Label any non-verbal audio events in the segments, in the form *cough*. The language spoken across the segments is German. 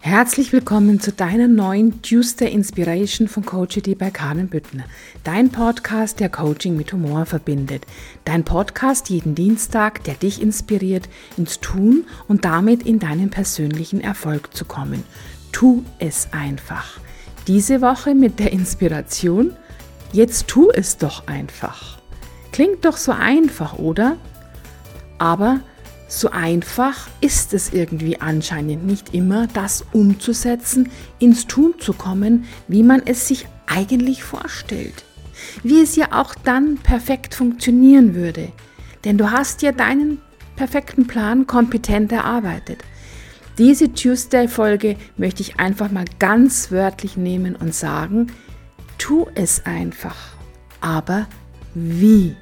Herzlich willkommen zu deiner neuen Tuesday Inspiration von Coachity bei Karin Büttner. Dein Podcast, der Coaching mit Humor verbindet. Dein Podcast jeden Dienstag, der dich inspiriert, ins Tun und damit in deinen persönlichen Erfolg zu kommen. Tu es einfach. Diese Woche mit der Inspiration, jetzt tu es doch einfach. Klingt doch so einfach, oder? Aber so einfach ist es irgendwie anscheinend nicht immer, das umzusetzen, ins Tun zu kommen, wie man es sich eigentlich vorstellt. Wie es ja auch dann perfekt funktionieren würde. Denn du hast ja deinen perfekten Plan kompetent erarbeitet. Diese Tuesday-Folge möchte ich einfach mal ganz wörtlich nehmen und sagen, tu es einfach. Aber wie?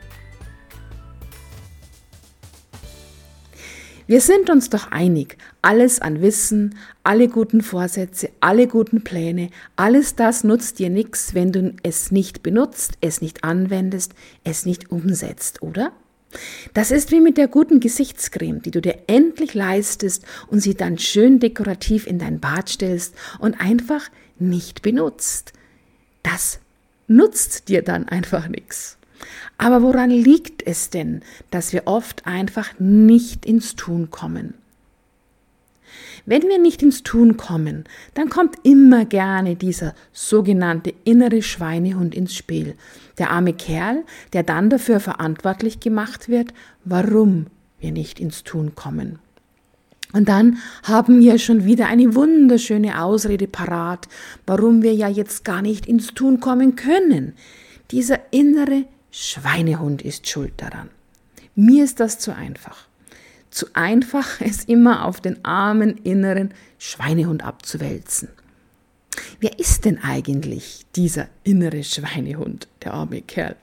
Wir sind uns doch einig, alles an Wissen, alle guten Vorsätze, alle guten Pläne, alles das nutzt dir nichts, wenn du es nicht benutzt, es nicht anwendest, es nicht umsetzt, oder? Das ist wie mit der guten Gesichtscreme, die du dir endlich leistest und sie dann schön dekorativ in dein Bad stellst und einfach nicht benutzt. Das nutzt dir dann einfach nichts. Aber woran liegt es denn, dass wir oft einfach nicht ins Tun kommen? Wenn wir nicht ins Tun kommen, dann kommt immer gerne dieser sogenannte innere Schweinehund ins Spiel. Der arme Kerl, der dann dafür verantwortlich gemacht wird, warum wir nicht ins Tun kommen. Und dann haben wir schon wieder eine wunderschöne Ausrede parat, warum wir ja jetzt gar nicht ins Tun kommen können. Dieser innere Schweinehund ist schuld daran. Mir ist das zu einfach. Zu einfach, *laughs* es immer auf den armen inneren Schweinehund abzuwälzen. Wer ist denn eigentlich dieser innere Schweinehund, der arme Kerl?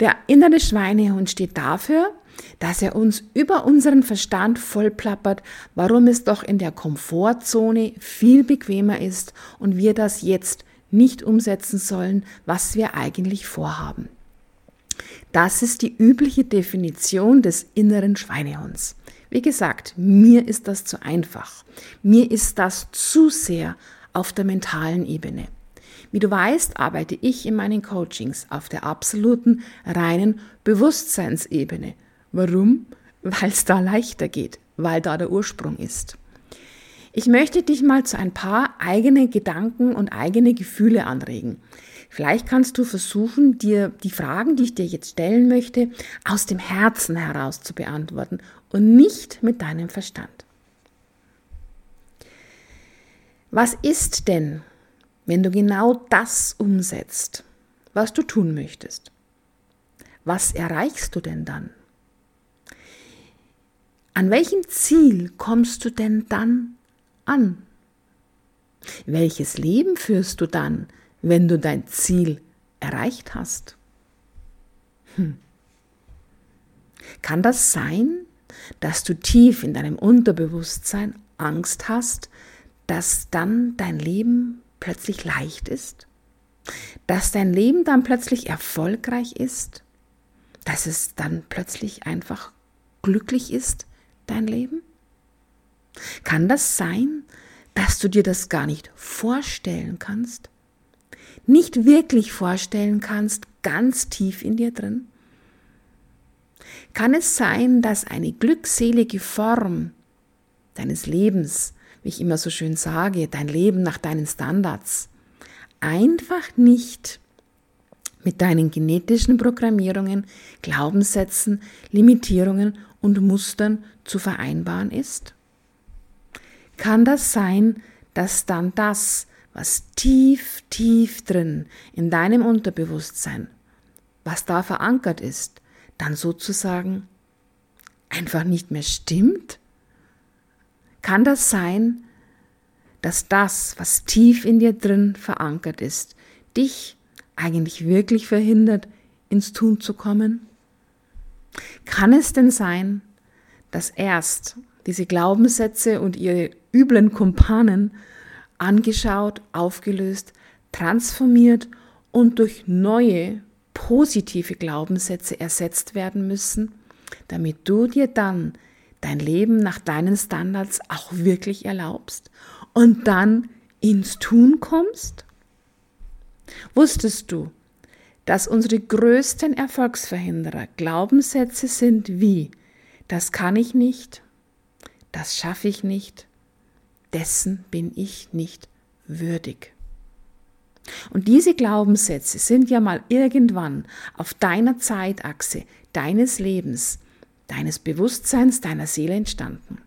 Der innere Schweinehund steht dafür, dass er uns über unseren Verstand vollplappert, warum es doch in der Komfortzone viel bequemer ist und wir das jetzt nicht umsetzen sollen, was wir eigentlich vorhaben. Das ist die übliche Definition des inneren Schweinehunds. Wie gesagt, mir ist das zu einfach. Mir ist das zu sehr auf der mentalen Ebene. Wie du weißt, arbeite ich in meinen Coachings auf der absoluten reinen Bewusstseinsebene. Warum? Weil es da leichter geht, weil da der Ursprung ist. Ich möchte dich mal zu ein paar eigene Gedanken und eigene Gefühle anregen. Vielleicht kannst du versuchen, dir die Fragen, die ich dir jetzt stellen möchte, aus dem Herzen heraus zu beantworten und nicht mit deinem Verstand. Was ist denn, wenn du genau das umsetzt, was du tun möchtest? Was erreichst du denn dann? An welchem Ziel kommst du denn dann an? Welches Leben führst du dann, wenn du dein Ziel erreicht hast? Hm. Kann das sein, dass du tief in deinem Unterbewusstsein Angst hast, dass dann dein Leben plötzlich leicht ist? Dass dein Leben dann plötzlich erfolgreich ist? Dass es dann plötzlich einfach glücklich ist, dein Leben? Kann das sein, dass du dir das gar nicht vorstellen kannst? Nicht wirklich vorstellen kannst, ganz tief in dir drin? Kann es sein, dass eine glückselige Form deines Lebens, wie ich immer so schön sage, dein Leben nach deinen Standards, einfach nicht mit deinen genetischen Programmierungen, Glaubenssätzen, Limitierungen und Mustern zu vereinbaren ist? Kann das sein, dass dann das, was tief, tief drin in deinem Unterbewusstsein, was da verankert ist, dann sozusagen einfach nicht mehr stimmt? Kann das sein, dass das, was tief in dir drin verankert ist, dich eigentlich wirklich verhindert, ins Tun zu kommen? Kann es denn sein, dass erst diese Glaubenssätze und ihre üblen Kumpanen angeschaut, aufgelöst, transformiert und durch neue positive Glaubenssätze ersetzt werden müssen, damit du dir dann dein Leben nach deinen Standards auch wirklich erlaubst und dann ins Tun kommst? Wusstest du, dass unsere größten Erfolgsverhinderer Glaubenssätze sind wie das kann ich nicht, das schaffe ich nicht, dessen bin ich nicht würdig. Und diese Glaubenssätze sind ja mal irgendwann auf deiner Zeitachse deines Lebens, deines Bewusstseins, deiner Seele entstanden.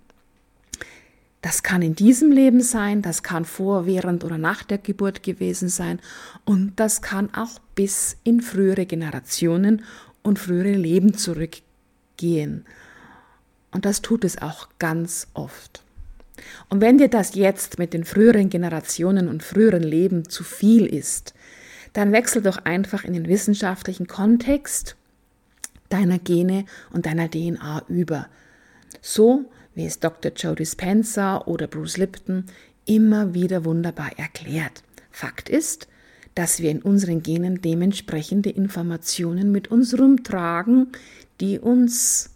Das kann in diesem Leben sein, das kann vor, während oder nach der Geburt gewesen sein und das kann auch bis in frühere Generationen und frühere Leben zurückgehen. Und das tut es auch ganz oft. Und wenn dir das jetzt mit den früheren Generationen und früheren Leben zu viel ist, dann wechsel doch einfach in den wissenschaftlichen Kontext deiner Gene und deiner DNA über. So wie es Dr. Joe Dispenza oder Bruce Lipton immer wieder wunderbar erklärt. Fakt ist, dass wir in unseren Genen dementsprechende Informationen mit uns rumtragen, die uns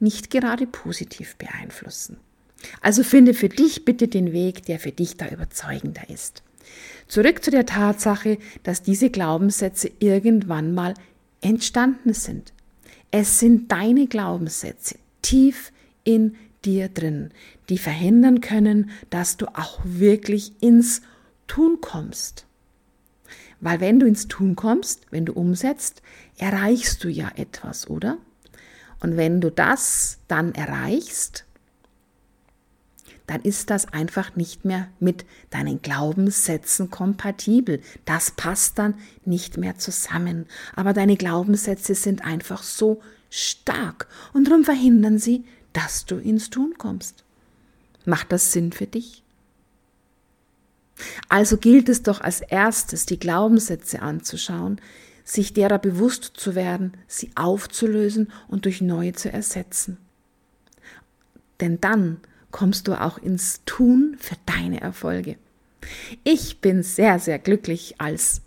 nicht gerade positiv beeinflussen. Also finde für dich bitte den Weg, der für dich da überzeugender ist. Zurück zu der Tatsache, dass diese Glaubenssätze irgendwann mal entstanden sind. Es sind deine Glaubenssätze tief in dir drin, die verhindern können, dass du auch wirklich ins Tun kommst. Weil wenn du ins Tun kommst, wenn du umsetzt, erreichst du ja etwas, oder? Und wenn du das dann erreichst, dann ist das einfach nicht mehr mit deinen Glaubenssätzen kompatibel. Das passt dann nicht mehr zusammen. Aber deine Glaubenssätze sind einfach so stark und darum verhindern sie, dass du ins Tun kommst. Macht das Sinn für dich? Also gilt es doch als erstes, die Glaubenssätze anzuschauen, sich derer bewusst zu werden, sie aufzulösen und durch neue zu ersetzen. Denn dann kommst du auch ins Tun für deine Erfolge. Ich bin sehr, sehr glücklich als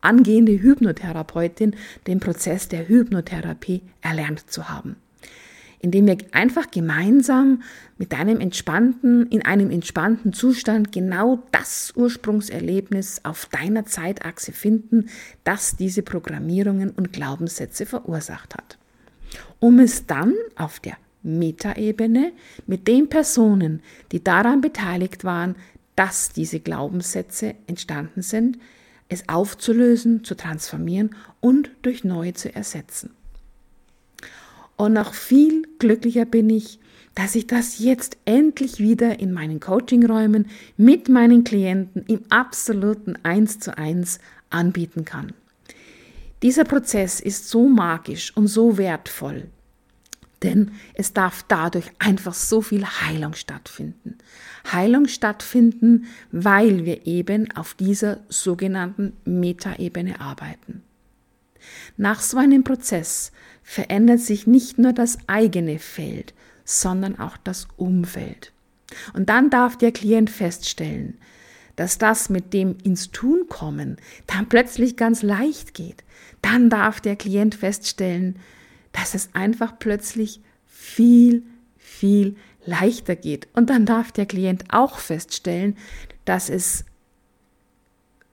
angehende Hypnotherapeutin den Prozess der Hypnotherapie erlernt zu haben indem wir einfach gemeinsam mit deinem entspannten, in einem entspannten Zustand genau das Ursprungserlebnis auf deiner Zeitachse finden, das diese Programmierungen und Glaubenssätze verursacht hat. Um es dann auf der Metaebene mit den Personen, die daran beteiligt waren, dass diese Glaubenssätze entstanden sind, es aufzulösen, zu transformieren und durch neue zu ersetzen. Und noch viel glücklicher bin ich, dass ich das jetzt endlich wieder in meinen Coachingräumen mit meinen Klienten im absoluten Eins zu eins anbieten kann. Dieser Prozess ist so magisch und so wertvoll, denn es darf dadurch einfach so viel Heilung stattfinden. Heilung stattfinden, weil wir eben auf dieser sogenannten Metaebene arbeiten. Nach so einem Prozess verändert sich nicht nur das eigene Feld, sondern auch das Umfeld. Und dann darf der Klient feststellen, dass das mit dem ins Tun kommen dann plötzlich ganz leicht geht. Dann darf der Klient feststellen, dass es einfach plötzlich viel, viel leichter geht. Und dann darf der Klient auch feststellen, dass es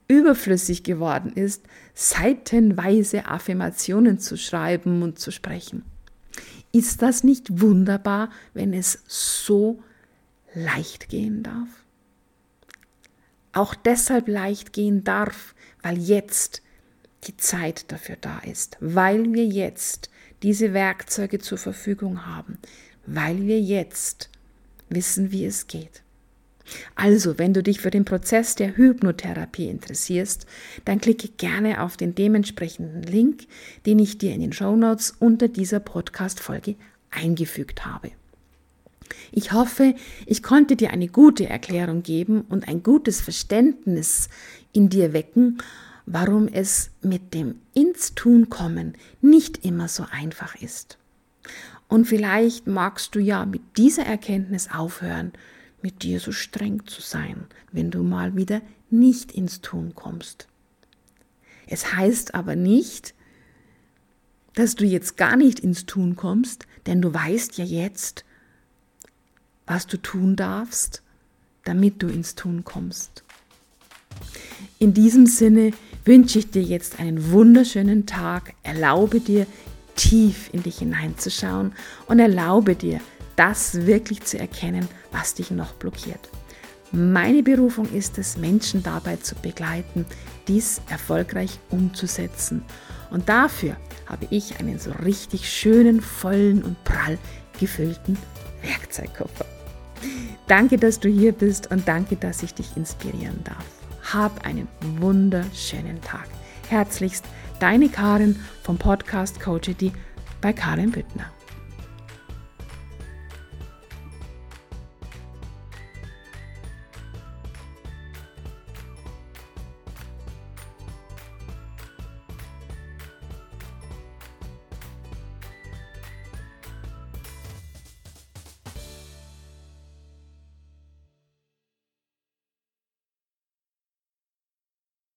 überflüssig geworden ist, seitenweise Affirmationen zu schreiben und zu sprechen. Ist das nicht wunderbar, wenn es so leicht gehen darf? Auch deshalb leicht gehen darf, weil jetzt die Zeit dafür da ist, weil wir jetzt diese Werkzeuge zur Verfügung haben, weil wir jetzt wissen, wie es geht. Also, wenn du dich für den Prozess der Hypnotherapie interessierst, dann klicke gerne auf den dementsprechenden Link, den ich dir in den Show Notes unter dieser Podcast-Folge eingefügt habe. Ich hoffe, ich konnte dir eine gute Erklärung geben und ein gutes Verständnis in dir wecken, warum es mit dem ins Tun kommen nicht immer so einfach ist. Und vielleicht magst du ja mit dieser Erkenntnis aufhören, mit dir so streng zu sein, wenn du mal wieder nicht ins Tun kommst. Es heißt aber nicht, dass du jetzt gar nicht ins Tun kommst, denn du weißt ja jetzt, was du tun darfst, damit du ins Tun kommst. In diesem Sinne wünsche ich dir jetzt einen wunderschönen Tag. Erlaube dir, tief in dich hineinzuschauen und erlaube dir, das wirklich zu erkennen, was dich noch blockiert. Meine Berufung ist es, Menschen dabei zu begleiten, dies erfolgreich umzusetzen. Und dafür habe ich einen so richtig schönen, vollen und prall gefüllten Werkzeugkoffer. Danke, dass du hier bist und danke, dass ich dich inspirieren darf. Hab einen wunderschönen Tag. Herzlichst, deine Karin vom Podcast Coachity bei Karin Büttner.